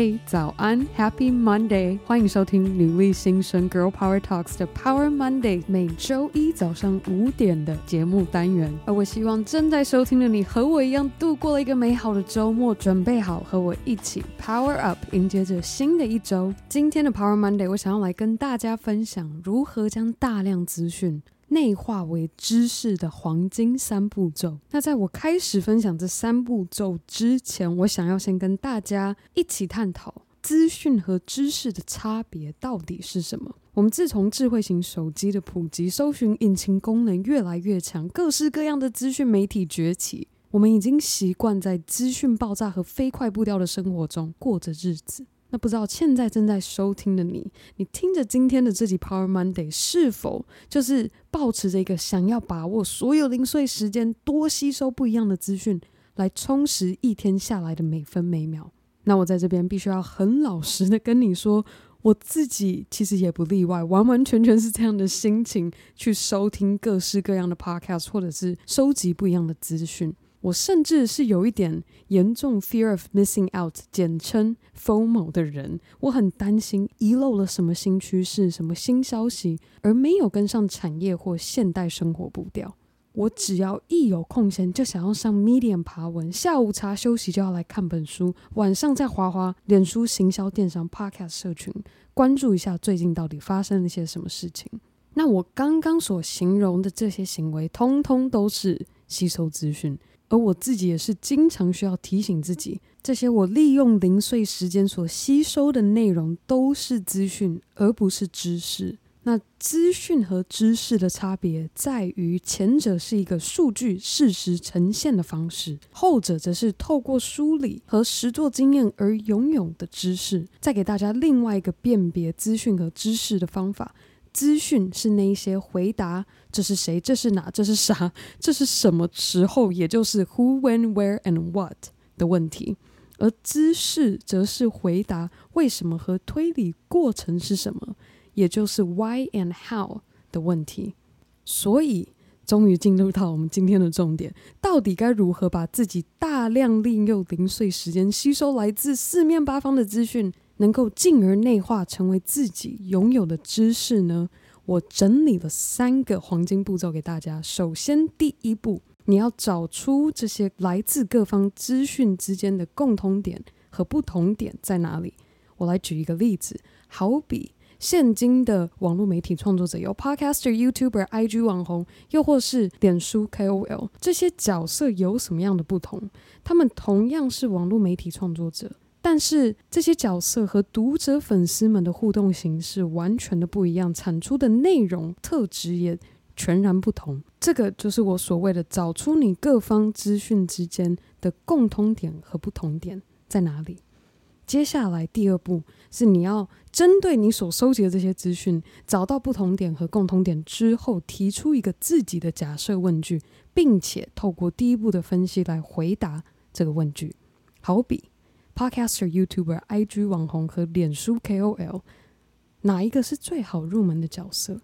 嘿，早安，Happy Monday！欢迎收听女力新生 Girl Power Talks 的 Power Monday，每周一早上五点的节目单元。而我希望正在收听的你和我一样度过了一个美好的周末，准备好和我一起 Power Up，迎接着新的一周。今天的 Power Monday，我想要来跟大家分享如何将大量资讯内化为知识的黄金三步骤。那在我开始分享这三步骤之前，我想要先跟大家一起探讨资讯和知识的差别到底是什么。我们自从智慧型手机的普及，搜寻引擎功能越来越强，各式各样的资讯媒体崛起，我们已经习惯在资讯爆炸和飞快步调的生活中过着日子。那不知道现在正在收听的你，你听着今天的这集 Power Monday，是否就是抱持着一个想要把握所有零碎时间，多吸收不一样的资讯，来充实一天下来的每分每秒？那我在这边必须要很老实的跟你说，我自己其实也不例外，完完全全是这样的心情去收听各式各样的 Podcast，或者是收集不一样的资讯。我甚至是有一点严重 fear of missing out，简称 FOMO 的人。我很担心遗漏了什么新趋势、什么新消息，而没有跟上产业或现代生活步调。我只要一有空闲，就想要上 Medium 爬文；下午茶休息就要来看本书；晚上再滑滑脸书、行销电商、Podcast 社群，关注一下最近到底发生了些什么事情。那我刚刚所形容的这些行为，通通都是吸收资讯。而我自己也是经常需要提醒自己，这些我利用零碎时间所吸收的内容都是资讯，而不是知识。那资讯和知识的差别在于，前者是一个数据事实呈现的方式，后者则是透过梳理和实作经验而拥有的知识。再给大家另外一个辨别资讯和知识的方法。资讯是那一些回答这是谁、这是哪、这是啥、这是什么时候，也就是 who、when、where and what 的问题，而知识则是回答为什么和推理过程是什么，也就是 why and how 的问题。所以，终于进入到我们今天的重点：到底该如何把自己大量利用零碎时间吸收来自四面八方的资讯？能够进而内化成为自己拥有的知识呢？我整理了三个黄金步骤给大家。首先，第一步，你要找出这些来自各方资讯之间的共通点和不同点在哪里。我来举一个例子，好比现今的网络媒体创作者，有 Podcaster、YouTuber、IG 网红，又或是脸书 KOL，这些角色有什么样的不同？他们同样是网络媒体创作者。但是这些角色和读者、粉丝们的互动形式完全的不一样，产出的内容特质也全然不同。这个就是我所谓的找出你各方资讯之间的共通点和不同点在哪里。接下来第二步是你要针对你所收集的这些资讯，找到不同点和共同点之后，提出一个自己的假设问句，并且透过第一步的分析来回答这个问句。好比。Podcaster、YouTuber、IG 网红和脸书 KOL，哪一个是最好入门的角色？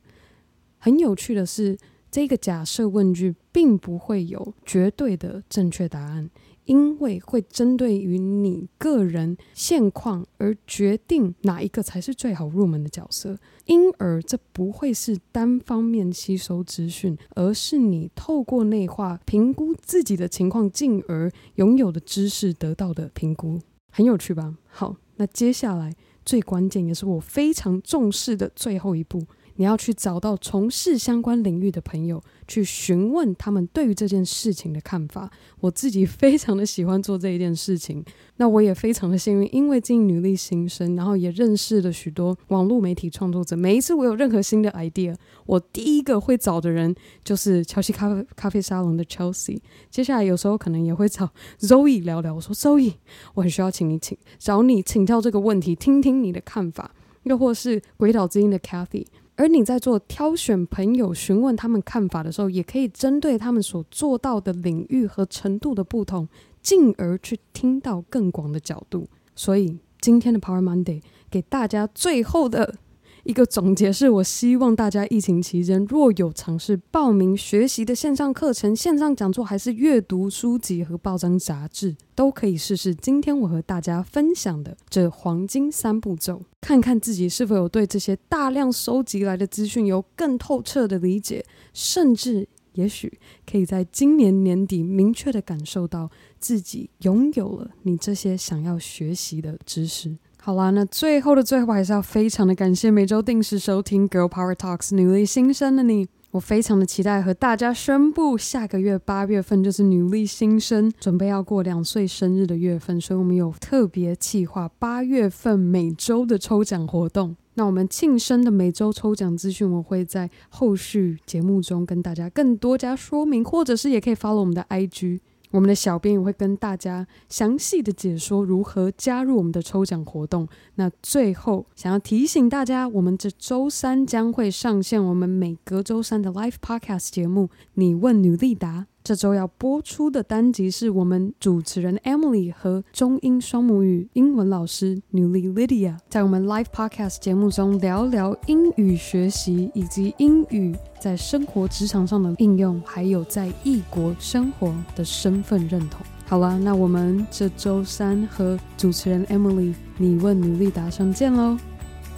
很有趣的是，这个假设问句并不会有绝对的正确答案，因为会针对于你个人现况而决定哪一个才是最好入门的角色。因而，这不会是单方面吸收资讯，而是你透过内化评估自己的情况，进而拥有的知识得到的评估。很有趣吧？好，那接下来最关键也是我非常重视的最后一步。你要去找到从事相关领域的朋友，去询问他们对于这件事情的看法。我自己非常的喜欢做这一件事情，那我也非常的幸运，因为经营女力新生，然后也认识了许多网络媒体创作者。每一次我有任何新的 idea，我第一个会找的人就是乔西咖啡咖啡沙龙的 Chelsea。接下来有时候可能也会找 Zoe 聊聊。我说 Zoe，我很需要请你请找你请教这个问题，听听你的看法。又或是鬼岛之音的 Kathy。而你在做挑选朋友、询问他们看法的时候，也可以针对他们所做到的领域和程度的不同，进而去听到更广的角度。所以今天的 Power Monday 给大家最后的一个总结是，我希望大家疫情期间若有尝试报名学习的线上课程、线上讲座，还是阅读书籍和报章杂志，都可以试试今天我和大家分享的这黄金三步骤，看看自己是否有对这些大量收集来的资讯有更透彻的理解，甚至也许可以在今年年底明确地感受到自己拥有了你这些想要学习的知识。好啦，那最后的最后，还是要非常的感谢每周定时收听《Girl Power Talks》女力新生的你。我非常的期待和大家宣布，下个月八月份就是女力新生准备要过两岁生日的月份，所以我们有特别计划八月份每周的抽奖活动。那我们庆生的每周抽奖资讯，我会在后续节目中跟大家更多加说明，或者是也可以 follow 我们的 IG。我们的小编也会跟大家详细的解说如何加入我们的抽奖活动。那最后想要提醒大家，我们这周三将会上线我们每隔周三的 Live Podcast 节目《你问女力答》。这周要播出的单集是我们主持人 Emily 和中英双母语英文老师女力 Lydia 在我们 Live Podcast 节目中聊聊英语学习以及英语在生活职场上的应用，还有在异国生活的身份认同。好了，那我们这周三和主持人 Emily 你问努力答上见喽，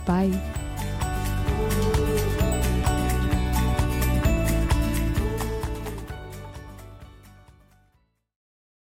拜。